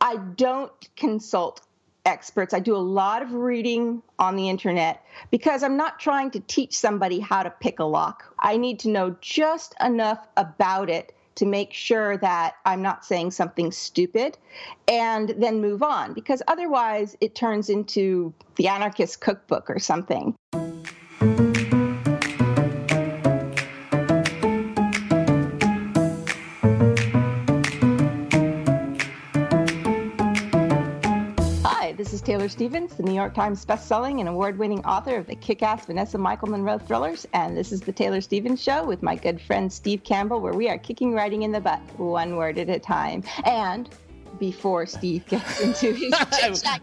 I don't consult experts. I do a lot of reading on the internet because I'm not trying to teach somebody how to pick a lock. I need to know just enough about it to make sure that I'm not saying something stupid and then move on because otherwise it turns into the anarchist cookbook or something. Taylor Stevens, the New York Times bestselling and award winning author of the kick ass Vanessa Michael Monroe thrillers. And this is the Taylor Stevens Show with my good friend Steve Campbell, where we are kicking writing in the butt, one word at a time. And before Steve gets into his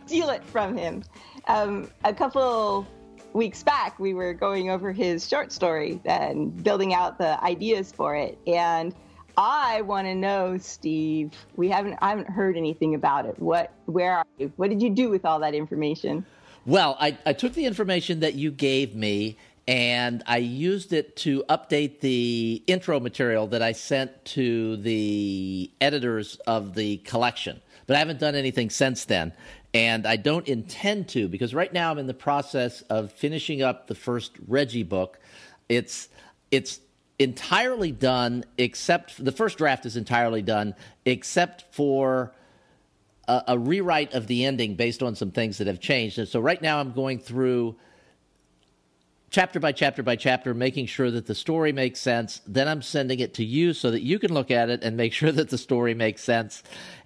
steal it from him. Um, a couple weeks back, we were going over his short story and building out the ideas for it. And I want to know, Steve. We haven't I haven't heard anything about it. What where are you? What did you do with all that information? Well, I, I took the information that you gave me and I used it to update the intro material that I sent to the editors of the collection. But I haven't done anything since then. And I don't intend to because right now I'm in the process of finishing up the first Reggie book. It's it's entirely done except the first draft is entirely done except for a, a, rewrite of the ending based on some things that have changed. And so right now i'm going through chapter by chapter by chapter making sure that the story makes sense. Then i'm sending it to you so that you can look at it and make sure that the story makes sense.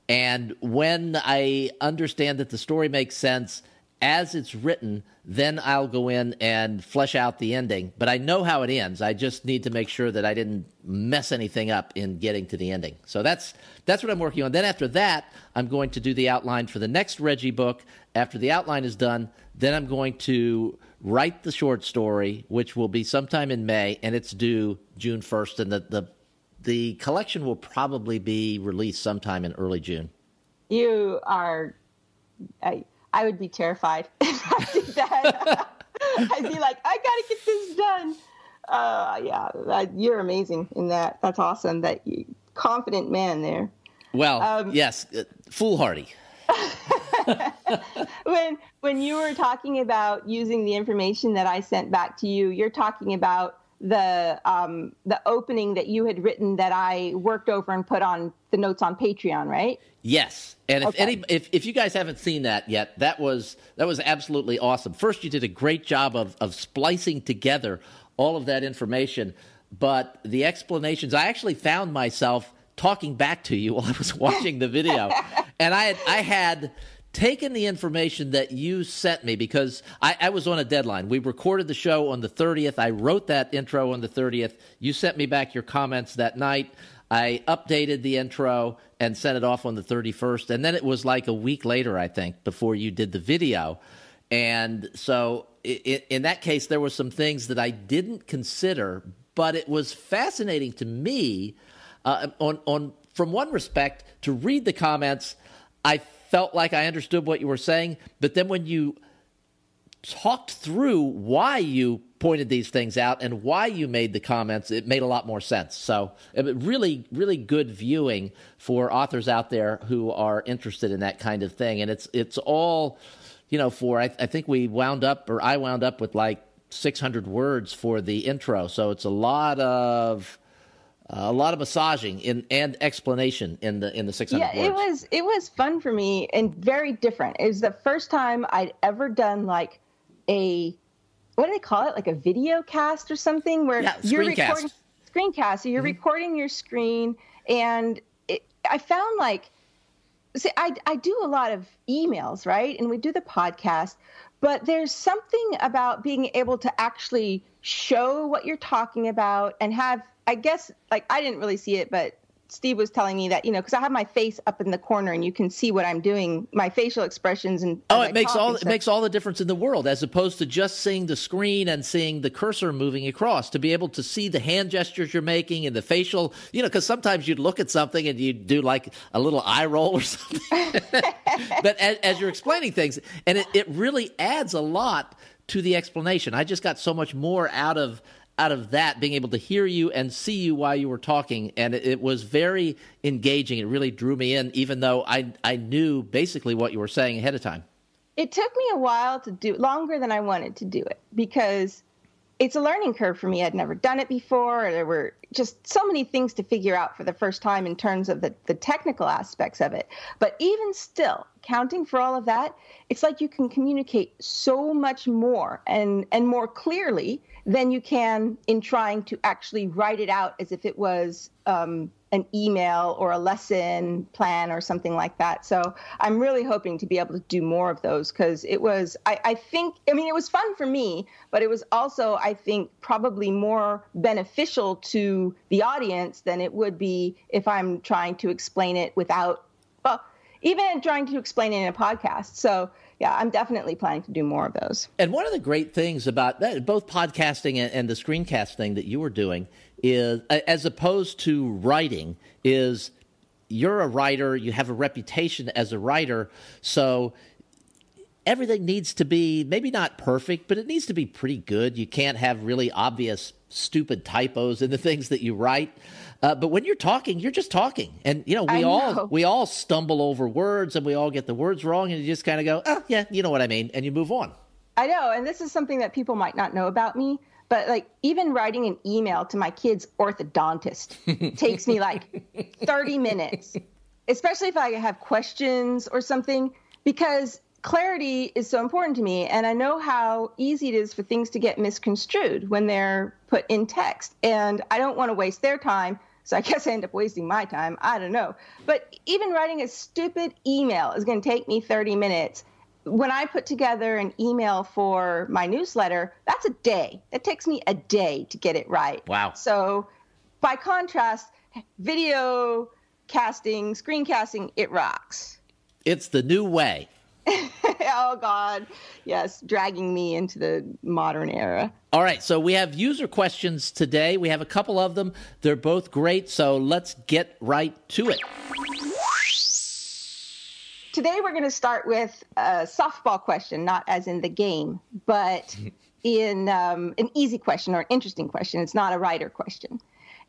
And when i understand that the story makes sense as it's written, then I'll go in and flesh out the ending. But I know how it ends. I just need to make sure that I didn't mess anything up in getting to the ending. So that's that's what I'm working on. Then after that, I'm going to do the outline for the next Reggie book. After the outline is done, then I'm going to write the short story, which will be sometime in May, and it's due June 1st. And the the the collection will probably be released sometime in early June. You are. I, I would be terrified if I did that. I'd be like, I gotta get this done. Uh, yeah, you're amazing in that. That's awesome. That you, confident man there. Well, um, yes, uh, foolhardy. when when you were talking about using the information that I sent back to you, you're talking about the um, the opening that you had written that I worked over and put on the notes on Patreon, right? Yes. And if okay. any if, if you guys haven't seen that yet, that was that was absolutely awesome. First you did a great job of of splicing together all of that information, but the explanations I actually found myself talking back to you while I was watching the video. and I had I had taken the information that you sent me because I, I, was on a deadline. We recorded the show on the 30th. I wrote that intro on the 30th. You sent me back your comments that night. I updated the intro and sent it off on the 31st. And then it was like a week later, I think, before you did the video. And so it, in that case, there were some things that I didn't consider, but it was fascinating to me uh, on, on, from one respect, to read the comments. I felt like I understood what you were saying, but then when you talked through why you pointed these things out and why you made the comments, it made a lot more sense. So, really, really good viewing for authors out there who are interested in that kind of thing. And it's it's all, you know, for I, I think we wound up or I wound up with like 600 words for the intro. So it's a lot of uh, a lot of massaging in, and explanation in the in the 600 yeah words. it was it was fun for me and very different it was the first time i'd ever done like a what do they call it? Like a video cast or something where yeah, you're recording screencast. So you're mm-hmm. recording your screen and it, i found like see I, I do a lot of emails right? And we do the podcast but there's something about being able to actually show what you're talking about and have I guess like I didn't really see it, but Steve was telling me that you know because I have my face up in the corner and you can see what I'm doing, my facial expressions and oh, it makes all it makes all the difference in the world as opposed to just seeing the screen and seeing the cursor moving across. To be able to see the hand gestures you're making and the facial, you know, because sometimes you'd look at something and you'd do like a little eye roll or something. but as, as, you're explaining things, and it, it really adds a lot to the explanation. I just got so much more out of out of that, being able to hear you and see you while you were talking, and it, it, was very engaging. It really drew me in, even though I I knew basically what you were saying ahead of time. It took me a while to do longer than I wanted to do it because it's a learning curve for me. I'd never done it before. There were just so many things to figure out for the first time in terms of the, the technical aspects of it. But even still, counting for all of that, it's like you can communicate so much more and, and more clearly than you can in trying to actually write it out as if it was um, an email or a lesson plan or something like that. So I'm really hoping to be able to do more of those because it was, I, I, think, I mean, it was fun for me, but it was also, I think, probably more beneficial to the audience than it would be if I'm trying to explain it without, well, even trying to explain it in a podcast. So yeah, I'm definitely planning to do more of those. And one of the great things about that, both podcasting and, and the screencast thing that you were doing is, as opposed to writing, is you're a writer, you have a reputation as a writer, so everything needs to be maybe not perfect, but it needs to be pretty good. You can't have really obvious stupid typos in the things that you write. Uh, but when you're talking, you're just talking, and you know we all we all stumble over words, and we all get the words wrong, and you just kind of go, "Oh, yeah, you know what I mean," and you move on. I know, and this is something that people might not know about me, but like even writing an email to my kid's orthodontist takes me like 30 minutes, especially if I have questions or something, because clarity is so important to me and i know how easy it is for things to get misconstrued when they're put in text and i don't want to waste their time so I guess I end up wasting my time. I don't know. But even writing a stupid email is going to take me 30 minutes. When I put together an email for my newsletter, that's a day. It takes me a day to get it right. Wow. So by contrast, video casting, screencasting, it rocks. It's the new way. oh God, yes, dragging me into the modern era. All right, so we have user questions today. We have a couple of them. They're both great, so let's get right to it. Today we're going to start with a softball question, not as in the game, but in um, an easy question or an interesting question. It's not a writer question,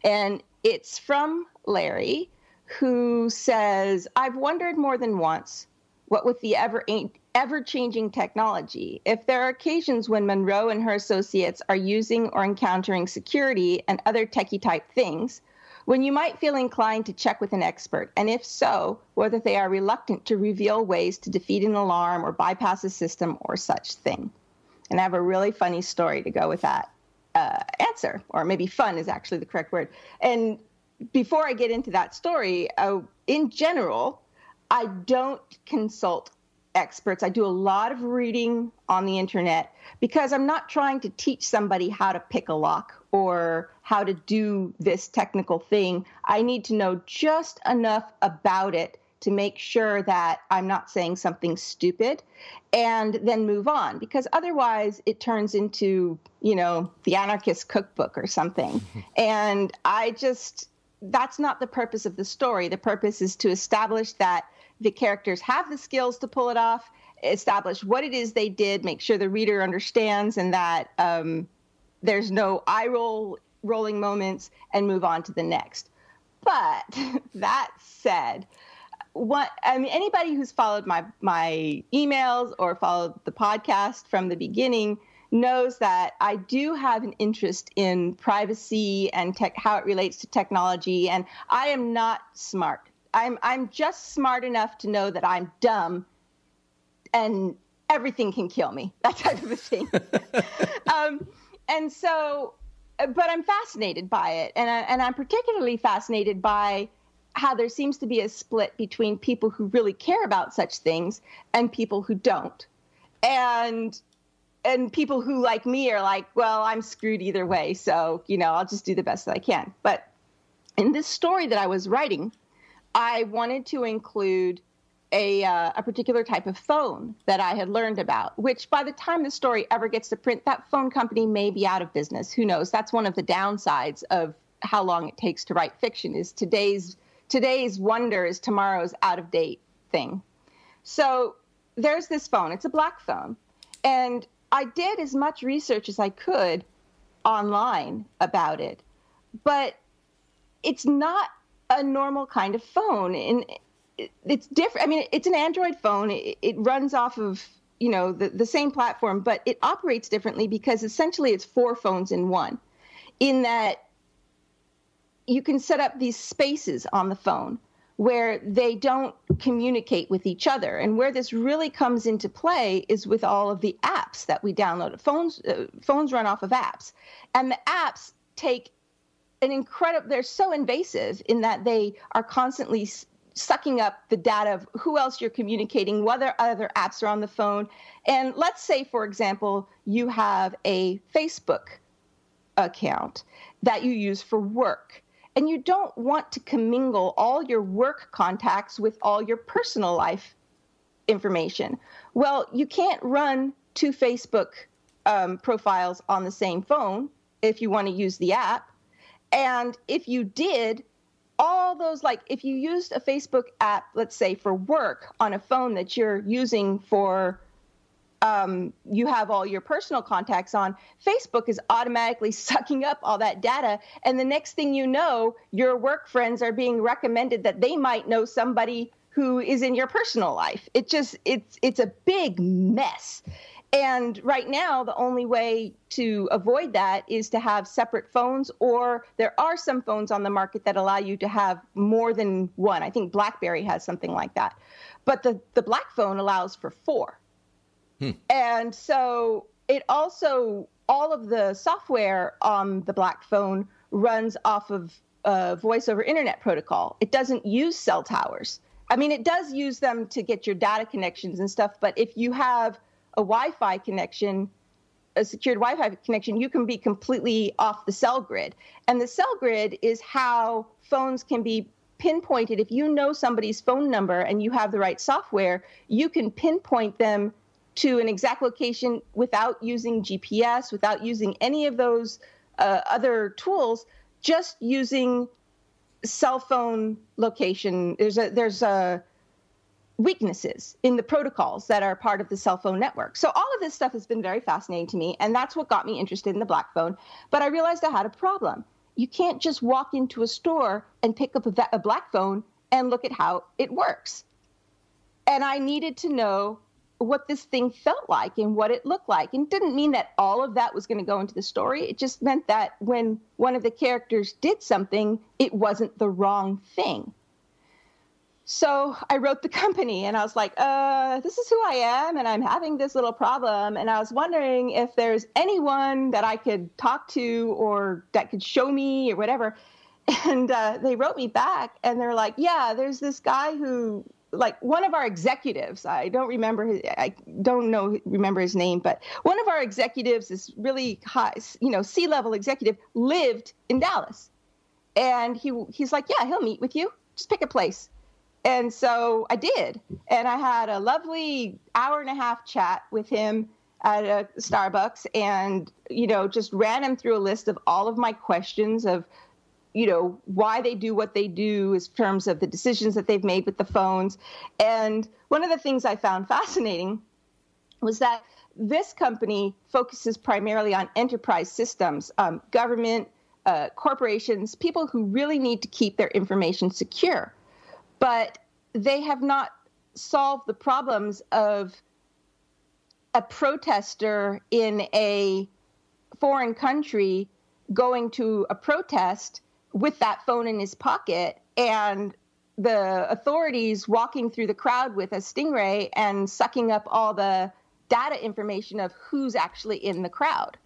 and it's from Larry, who says, "I've wondered more than on." What with the ever ever changing technology, if there are occasions when Monroe and her associates are using or encountering security and other techie type things, when you might feel inclined to check with an expert, and if so, whether they are reluctant to reveal ways to defeat an alarm or bypass a system or such thing. And I have a really funny story to go with that uh, answer, or maybe fun is actually the correct word. And before I get into that story, uh, in general, I don't consult experts. I do a lot of reading on the internet because I'm not trying to teach somebody how to pick a lock or how to do this technical thing. I need to know just enough about it to make sure that I'm not saying something stupid and then move on because otherwise it turns into, you know, the anarchist cookbook or something. and I just that's not the purpose of the story. The purpose is to establish that the characters have the skills to pull it off, establish what it is they did, make sure the reader understands, and that um, there's no eye roll rolling moments, and move on to the next. But that said, what I mean, anybody who's followed my my emails or followed the podcast from the beginning knows that I do have an interest in privacy and tech, how it relates to technology, and I am not smart. I'm I'm just smart enough to know that I'm dumb, and everything can kill me. That type of a thing. um, and so, but I'm fascinated by it, and I, and I'm particularly fascinated by how there seems to be a split between people who really care about such things and people who don't, and and people who like me are like, well, I'm screwed either way, so you know I'll just do the best that I can. But in this story that I was writing I wanted to include a, uh, a particular type of phone that I had learned about, which by the time the story ever gets to print, that phone company may be out of business. Who knows? That's one of the downsides of how long it takes to write fiction is today's today's wonder is tomorrow's out of date thing. So there's this phone. It's a black phone. And I did as much research as I could online about it, but it's not a normal kind of phone, and it's different. I mean, it's an Android phone. It, runs off of you know the, the same platform, but it operates differently because essentially it's four phones in one. In that you can set up these spaces on the phone where they don't communicate with each other. And where this really comes into play is with all of the apps that we download. Phones uh, phones run off of apps, and the apps take an incredible. They're so invasive in that they are constantly sucking up the data of who else you're communicating, whether other apps are on the phone. And let's say, for example, you have a Facebook account that you use for work and you don't want to commingle all your work contacts with all your personal life information. Well, you can't run two Facebook um, profiles on the same phone if you want to use the app. And if you did, all those, like if you used a Facebook app, let's say for work on a phone that you're using for um, you have all your personal contacts on, Facebook is automatically sucking up all that data. And the next thing you know, your work friends are being recommended that they might know somebody who is in your personal life. It just it's it's a big mess. And right now, the only way to avoid that is to have separate phones, or there are some phones on the market that allow you to have more than one. I think BlackBerry has something like that. But the, the Black phone allows for four. Hmm. And so it also, all of the software on the Black phone runs off of uh, voice over internet protocol. It doesn't use cell towers. I mean, it does use them to get your data connections and stuff, but if you have a Wi Fi connection, a secured Wi Fi connection, you can be completely off the cell grid. And the cell grid is how phones can be pinpointed. If you know somebody's phone number and you have the right software, you can pinpoint them to an exact location without using GPS, without using any of those uh, other tools, just using cell phone location. There's a there's a weaknesses in the protocols that are part of the cell phone network. So all of this stuff has been very fascinating to me, and that's what got me interested in the black phone. But I realized I had a problem. You can't just walk into a store and pick up a, a black phone and look at how it works. And I needed to know what this thing felt like and what it looked like. And it didn't mean that all of that was going to go into the story. It just meant that when one of the characters did something, it wasn't the wrong thing. So I wrote the company and I was like, uh, this is who I am and I'm having this little problem. And I was wondering if there's anyone that I could talk to or that could show me or whatever. And uh, they wrote me back and they're like, yeah, there's this guy who like one of our executives i don't remember his i don't know remember his name but one of our executives is really high you know c level executive lived in dallas and he he's like yeah he'll meet with you just pick a place and so i did. And i had a lovely hour and a half chat with him at a starbucks and you know just ran him through a list of all of my questions of you know why they do what they do in terms of the decisions that they've made with the phones. And one of the things i found fascinating was that this company focuses primarily on enterprise systems um, government uh, corporations people who really need to keep their information secure but they have not solved the problems of a protester in a foreign country going to a protest with that phone in his pocket and the authorities walking through the crowd with a stingray and sucking up all the data information of who's actually in the crowd.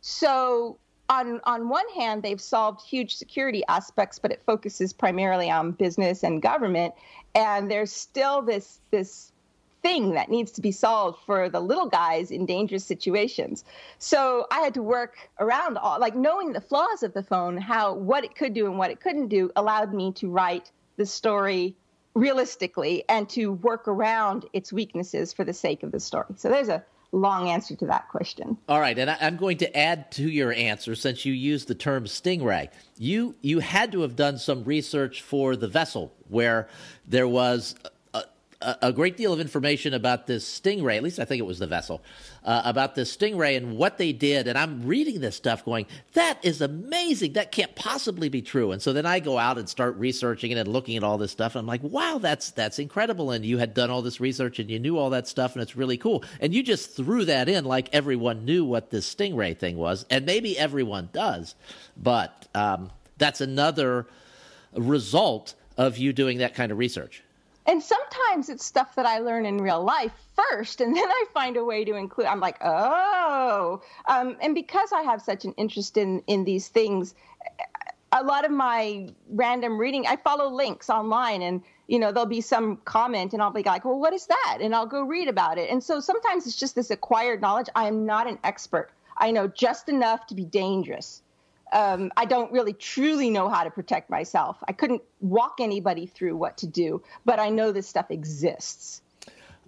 So on on one hand they've solved huge security aspects but it focuses primarily on business and government and there's still this this thing that needs to be solved for the little guys in dangerous situations. So I had to work around all like knowing the flaws of the phone, how what it could do and what it couldn't do allowed me to write the story realistically and to work around its weaknesses for the sake of the story. So there's a long answer to that question. All right, and I, am going to add to your answer since you used the term stingray. You you had to have done some research for the vessel where there was a, great deal of information about this stingray. At least I think it was the vessel uh, about this stingray and what they did. And I'm reading this stuff, going, "That is amazing. That can't possibly be true." And so then I go out and start researching it and looking at all this stuff. And I'm like, "Wow, that's that's incredible." And you had done all this research and you knew all that stuff, and it's really cool. And you just threw that in like everyone knew what this stingray thing was, and maybe everyone does, but um, that's another result of you doing that kind of research. And sometimes it's stuff that I learn in real life first, and then I find a way to include. I'm like, oh, um, and because I have such an interest in in these things, a lot of my random reading, I follow links online, and you know there'll be some comment, and I'll be like, well, what is that? And I'll go read about it. And so sometimes it's just this acquired knowledge. I am not an expert. I know just enough to be dangerous um, I don't really truly know how to protect myself. I couldn't walk anybody through what to do, but I know this stuff exists.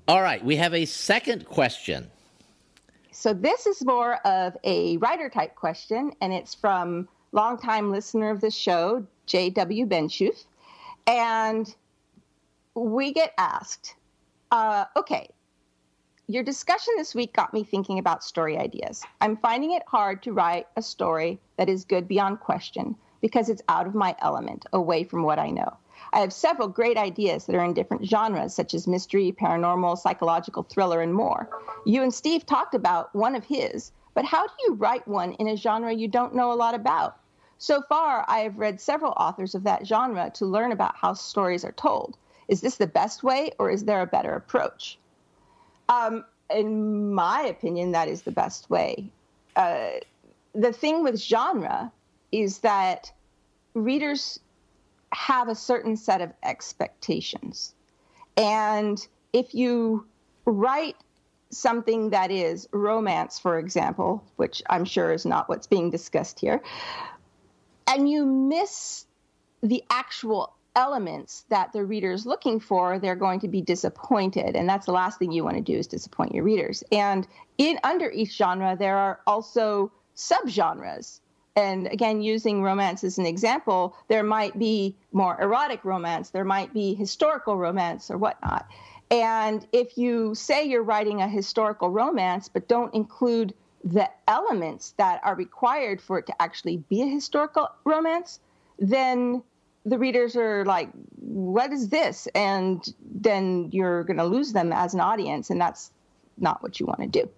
All right, we have a second question. So this is more of a writer type question, and it's from longtime listener of the show, J.W. Benshuth. And we get asked, uh, okay, your discussion this week got me thinking about story ideas. I'm finding it hard to write a story that is good beyond question because it's out of my element, away from what I know. I have several great ideas that are in different genres, such as mystery, paranormal, psychological thriller, and more. You and Steve talked about one of his, but how do you write one in a genre you don't know a lot about? So far, I have read several authors of that genre to learn about how stories are told. Is this the best way, or is there a better approach? Um, in my opinion, that is the best way. Uh, the thing with genre is that readers have a certain set of expectations. And if you write something that is romance, for example, which I'm sure is not what's being discussed here, and you miss the actual elements that the reader is looking for, they're going to be disappointed. And that's the last thing you want to do is disappoint your readers. And in under each genre, there are also subgenres. And again, using romance as an example, there might be more erotic romance, there might be historical romance or whatnot. And if you say you're writing a historical romance, but don't include the elements that are required for it to actually be a historical romance, then the readers are like, what is this? And then you're going to lose them as an audience, and that's not what you want to do.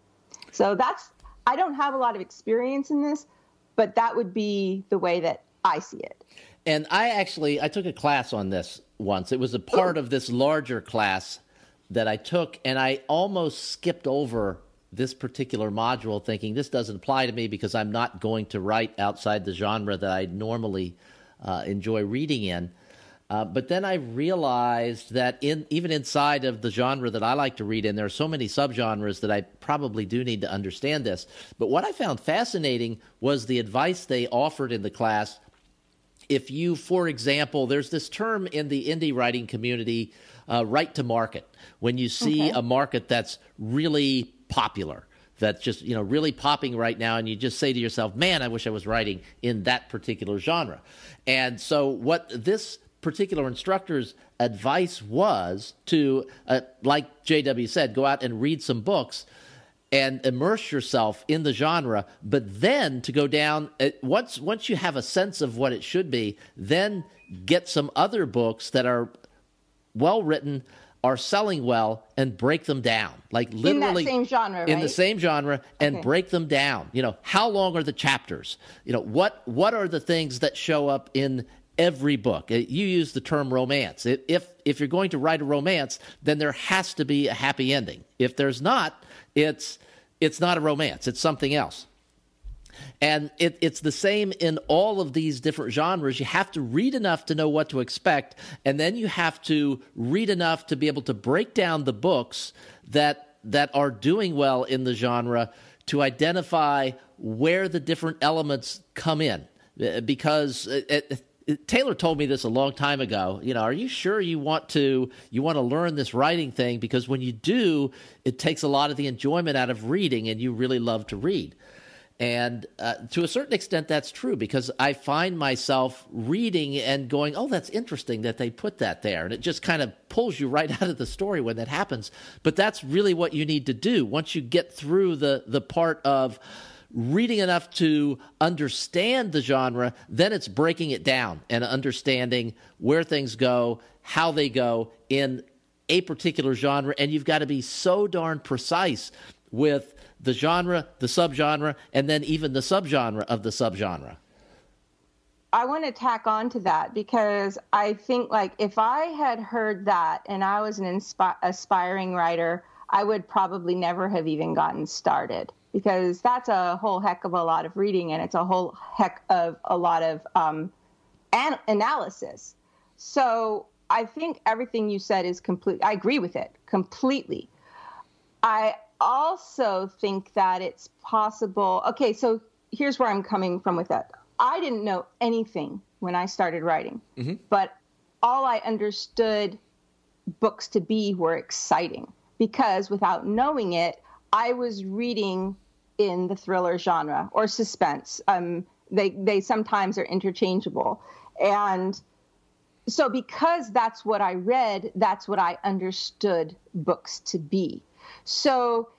So that's, I don't have a lot of experience in this, but that would be the way that I see it. And I actually, I took a class on this once. It was a part Ooh. of this larger class that I took, and I almost skipped over this particular module thinking this doesn't apply to me because I'm not going to write outside the genre that I normally uh, enjoy reading in. Uh, but then I realized that in even inside of the genre that I like to read in, there are so many subgenres that I probably do need to understand this. But what I found fascinating was the advice they offered in the class. If you, for example, there's this term in the indie writing community, uh, right to market. When you see okay. a market that's really popular, that's just you know really popping right now and you just say to yourself man i wish i was writing in that particular genre. And so what this particular instructor's advice was to uh, like jw said go out and read some books and immerse yourself in the genre but then to go down uh, once once you have a sense of what it should be then get some other books that are well written are selling well and break them down. Like literally in that same genre, right? In the same genre and okay. break them down. You know, how long are the chapters? You know, what what are the things that show up in every book? Uh, you use the term romance. If if you're going to write a romance, then there has to be a happy ending. If there's not, it's it's not a romance. It's something else. And it, it's the same in all of these different genres. You have to read enough to know what to expect, and then you have to read enough to be able to break down the books that that are doing well in the genre to identify where the different elements come in. Uh, because it, it, Taylor told me this a long time ago. You know, are you sure you want to you want to learn this writing thing? Because when you do, it takes a lot of the enjoyment out of reading, and you really love to read. And uh, to a certain extent, that's true because I find myself reading and going, oh, that's interesting that they put that there. And it just kind of pulls you right out of the story when that happens. But that's really what you need to do. Once you get through the, the part of reading enough to understand the genre, then it's breaking it down and understanding where things go, how they go in a particular genre. And you've got to be so darn precise with the genre, the subgenre, and then even the subgenre of the subgenre. I want to tack on to that because I think like if I had heard that and I was an inspi- aspiring writer, I would probably never have even gotten started because that's a whole heck of a lot of reading and it's a whole heck of a lot of um, an- analysis. So I think everything you said is complete. I agree with it completely. I also think that it's possible. Okay, so here's where I'm coming from with that. I didn't know anything when I started writing, mm-hmm. but all I understood books to be were exciting because without knowing it, I was reading in the thriller genre or suspense. Um, they they sometimes are interchangeable, and so because that's what I read, that's what I understood books to be. So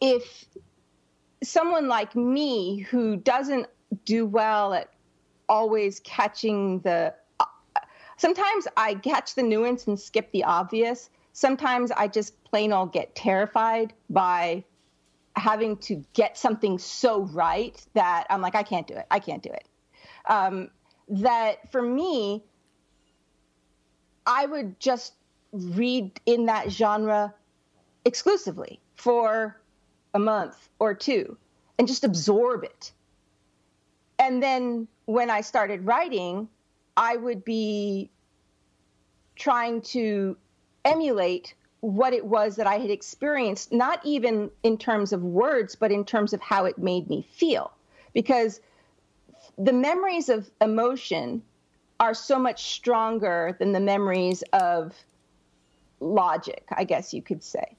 if someone like me who doesn't do well at always catching the sometimes I catch the nuance and skip the obvious. Sometimes I just plain old get terrified by having to get something so right that I'm like, I can't do it. I can't do it. Um, that for me, I would just read in that genre exclusively for a month or two and just absorb it. And then when I started writing, I would be trying to emulate what it was that I had experienced, not even in terms of words, but in terms of how it made me feel. Because the memories of emotion are so much stronger than the memories of logic, I guess you could say.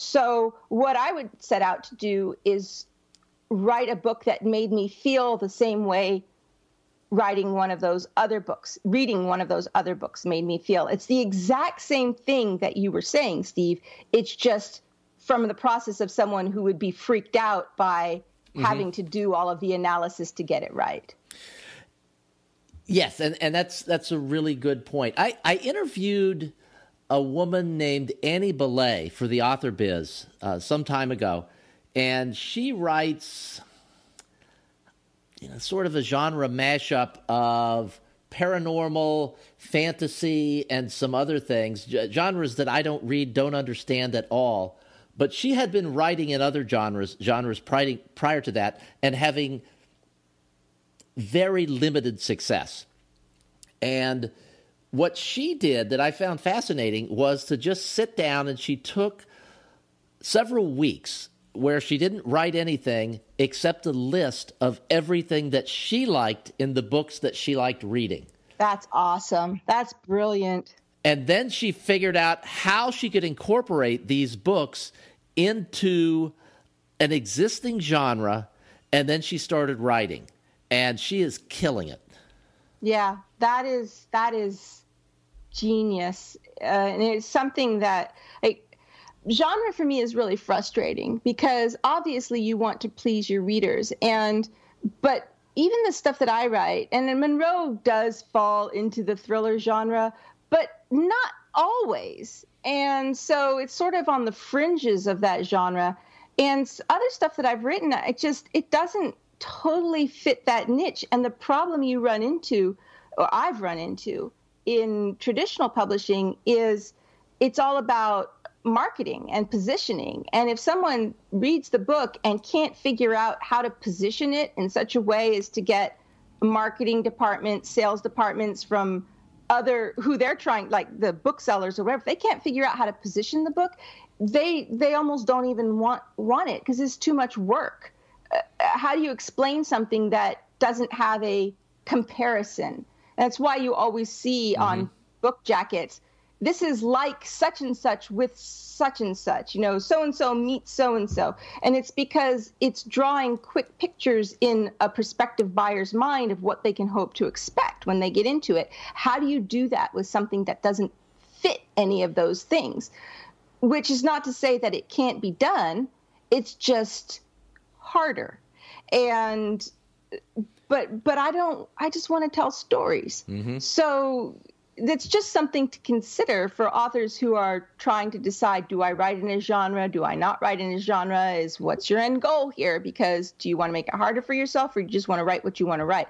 So, what I would set out to do is write a book that made me feel the same way writing one of those other books, reading one of those other books made me feel. It's the exact same thing that you were saying, Steve. It's just from the process of someone who would be freaked out by mm-hmm. having to do all of the analysis to get it right. Yes, and, and that's that's a really good point. I, I interviewed a woman named Annie Bellet for the Author Biz uh, some time ago, and she writes, you know, sort of a genre mashup of paranormal, fantasy, and some other things, genres that I don't read, don't understand at all. But she had been writing in other genres, genres prior, prior to that, and having very limited success. And what she did that I found fascinating was to just sit down and she took several weeks where she didn't write anything except a list of everything that she liked in the books that she liked reading. That's awesome. That's brilliant. And then she figured out how she could incorporate these books into an existing genre, and then she started writing. And she is killing it. Yeah, that is that is genius, uh, and it's something that like genre for me is really frustrating because obviously you want to please your readers, and but even the stuff that I write, and Monroe does fall into the thriller genre, but not always. And so it's sort of on the fringes of that genre. And other stuff that I've written, it just it doesn't totally fit that niche. And the problem you run into, or I've run into, in traditional publishing is it's all about marketing and positioning. And if someone reads the book and can't figure out how to position it in such a way as to get marketing departments, sales departments from other who they're trying like the booksellers or whatever, if they can't figure out how to position the book, they they almost don't even want want it because it's too much work. Uh, how do you explain something that doesn't have a comparison? That's why you always see mm-hmm. on book jackets this is like such and such with such and such, you know, so and so meets so and so. And it's because it's drawing quick pictures in a prospective buyer's mind of what they can hope to expect when they get into it. How do you do that with something that doesn't fit any of those things? Which is not to say that it can't be done, it's just harder. And but but I don't I just want to tell stories. Mm-hmm. So that's just something to consider for authors who are trying to decide do I write in a genre, do I not write in a genre? Is what's your end goal here? Because do you want to make it harder for yourself or you just want to write what you want to write?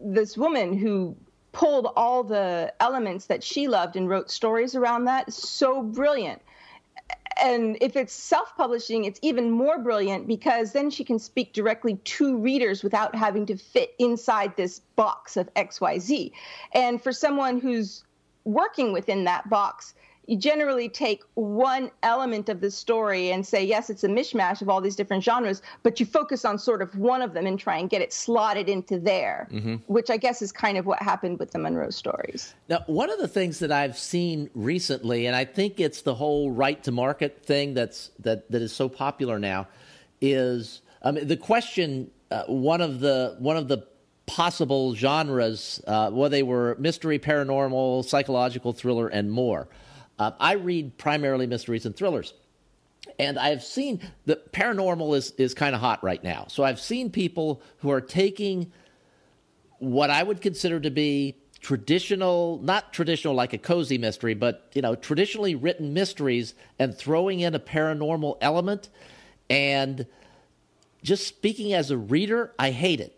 This woman who pulled all the elements that she loved and wrote stories around that so brilliant and if it's self-publishing it's even more brilliant because then she can speak directly to readers without having to fit inside this box of xyz and for someone who's working within that box you generally take one element of the story and say, yes, it's a mishmash of all these different genres, but you focus on sort of one of them and try and get it slotted into there, mm-hmm. which I guess is kind of what happened with the Monroe stories. Now, one of the things that I've seen recently, and I think it's the whole right to market thing that's that that is so popular now, is I mean, the question. Uh, one of the one of the possible genres, uh, well, they were mystery, paranormal, psychological thriller, and more. Uh, I read primarily mysteries and thrillers. And I've seen the paranormal is, is kind of hot right now. So I've seen people who are taking what I would consider to be traditional, not traditional like a cozy mystery, but you know, traditionally written mysteries and throwing in a paranormal element. And just speaking as a reader, I hate it.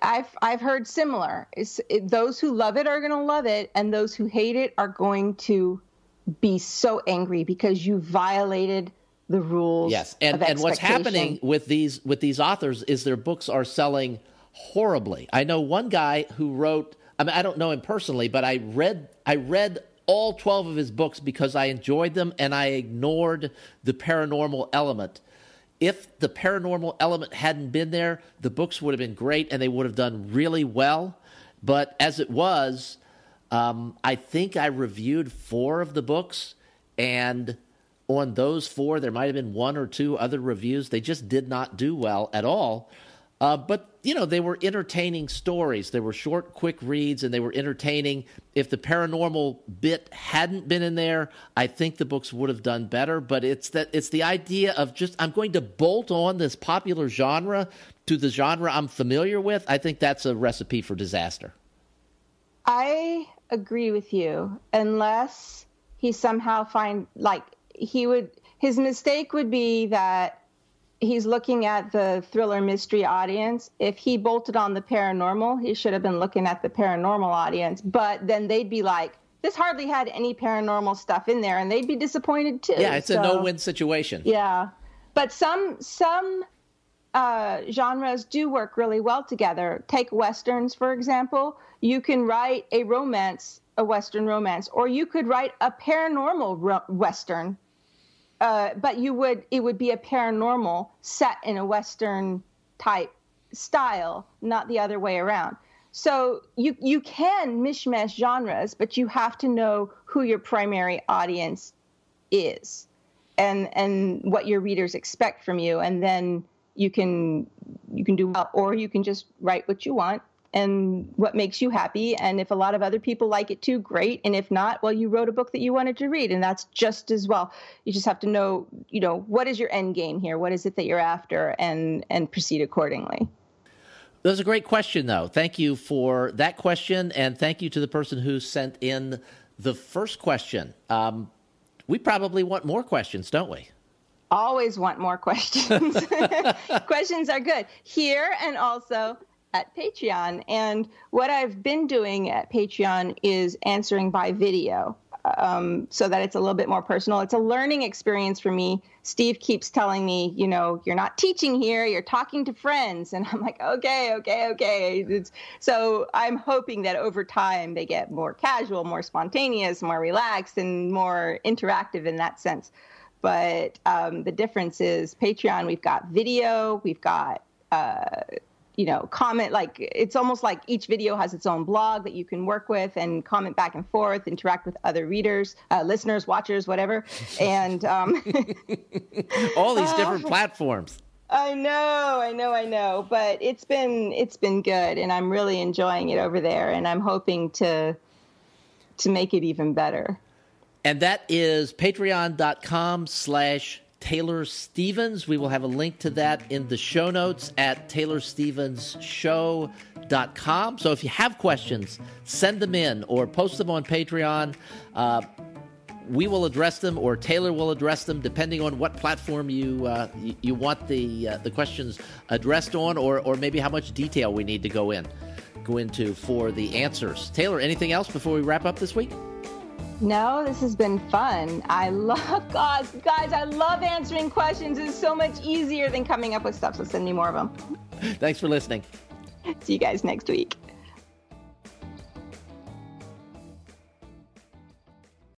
I've I've heard similar. It, those who love it are going to love it, and those who hate it are going to be so angry because you violated the rules. Yes, and and what's happening with these with these authors is their books are selling horribly. I know one guy who wrote. I mean, I don't know him personally, but I read I read all 12 of his books because I enjoyed them and I ignored the paranormal element. If the paranormal element hadn't been there, the books would have been great and they would have done really well. But as it was, um, I think I reviewed four of the books, and on those four, there might have been one or two other reviews. They just did not do well at all. Uh, but, you know, they were entertaining stories. They were short, quick reads, and they were entertaining. If the paranormal bit hadn't been in there, I think the books would have done better. But it's that it's the idea of just I'm going to bolt on this popular genre to the genre I'm familiar with. I think that's a recipe for disaster. I agree with you unless he somehow find like he would his mistake would be that he's looking at the thriller mystery audience. If he bolted on the paranormal he should have been looking at the paranormal audience. But then they'd be like this hardly had any paranormal stuff in there and they'd be disappointed too. Yeah it's so, a no-win situation. yeah. But some some uh, genres do work really well together take westerns for example you can write a romance, a Western romance, or you could write a paranormal ro- Western. Uh, but you would it would be a paranormal set in a Western type style, not the other way around. So you you can mishmash genres, but you have to know who your primary audience is, and and what your readers expect from you, and then you can you can do well, or you can just write what you want and what makes you happy. And if a lot of other people like it too, great. And if not, well, you wrote a book that you wanted to read, and that's just as well. You just have to know, you know, what is your end game here? What is it that you're after, and and proceed accordingly. That was a great question, though. Thank you for that question, and thank you to the person who sent in the first question. Um, we probably want more questions, don't we? Always want more questions. questions are good here and also at Patreon. And what I've been doing at Patreon is answering by video um, so that it's a little bit more personal. It's a learning experience for me. Steve keeps telling me, you know, you're not teaching here, you're talking to friends. And I'm like, okay, okay, okay. It's, so I'm hoping that over time they get more casual, more spontaneous, more relaxed, and more interactive in that sense. But um, the difference is Patreon, we've got video, we've got uh, you know, comment like it's almost like each video has its own blog that you can work with and comment back and forth, interact with other readers, uh, listeners, watchers, whatever, and um, all these different platforms. I know, I know, I know, but it's been it's been good, and I'm really enjoying it over there, and I'm hoping to to make it even better. And that is patreon.com slash Taylor Stevens. We will have a link to that in the show notes at taylorstevensshow.com. So if you have questions, send them in or post them on Patreon. Uh, we will address them, or Taylor will address them, depending on what platform you uh, you, want the uh, the questions addressed on, or or maybe how much detail we need to go in go into for the answers. Taylor, anything else before we wrap up this week? No, this has been fun. I love, guys, guys, I love answering questions. It's so much easier than coming up with stuff. So send me more of them. Thanks for listening. See you guys next week.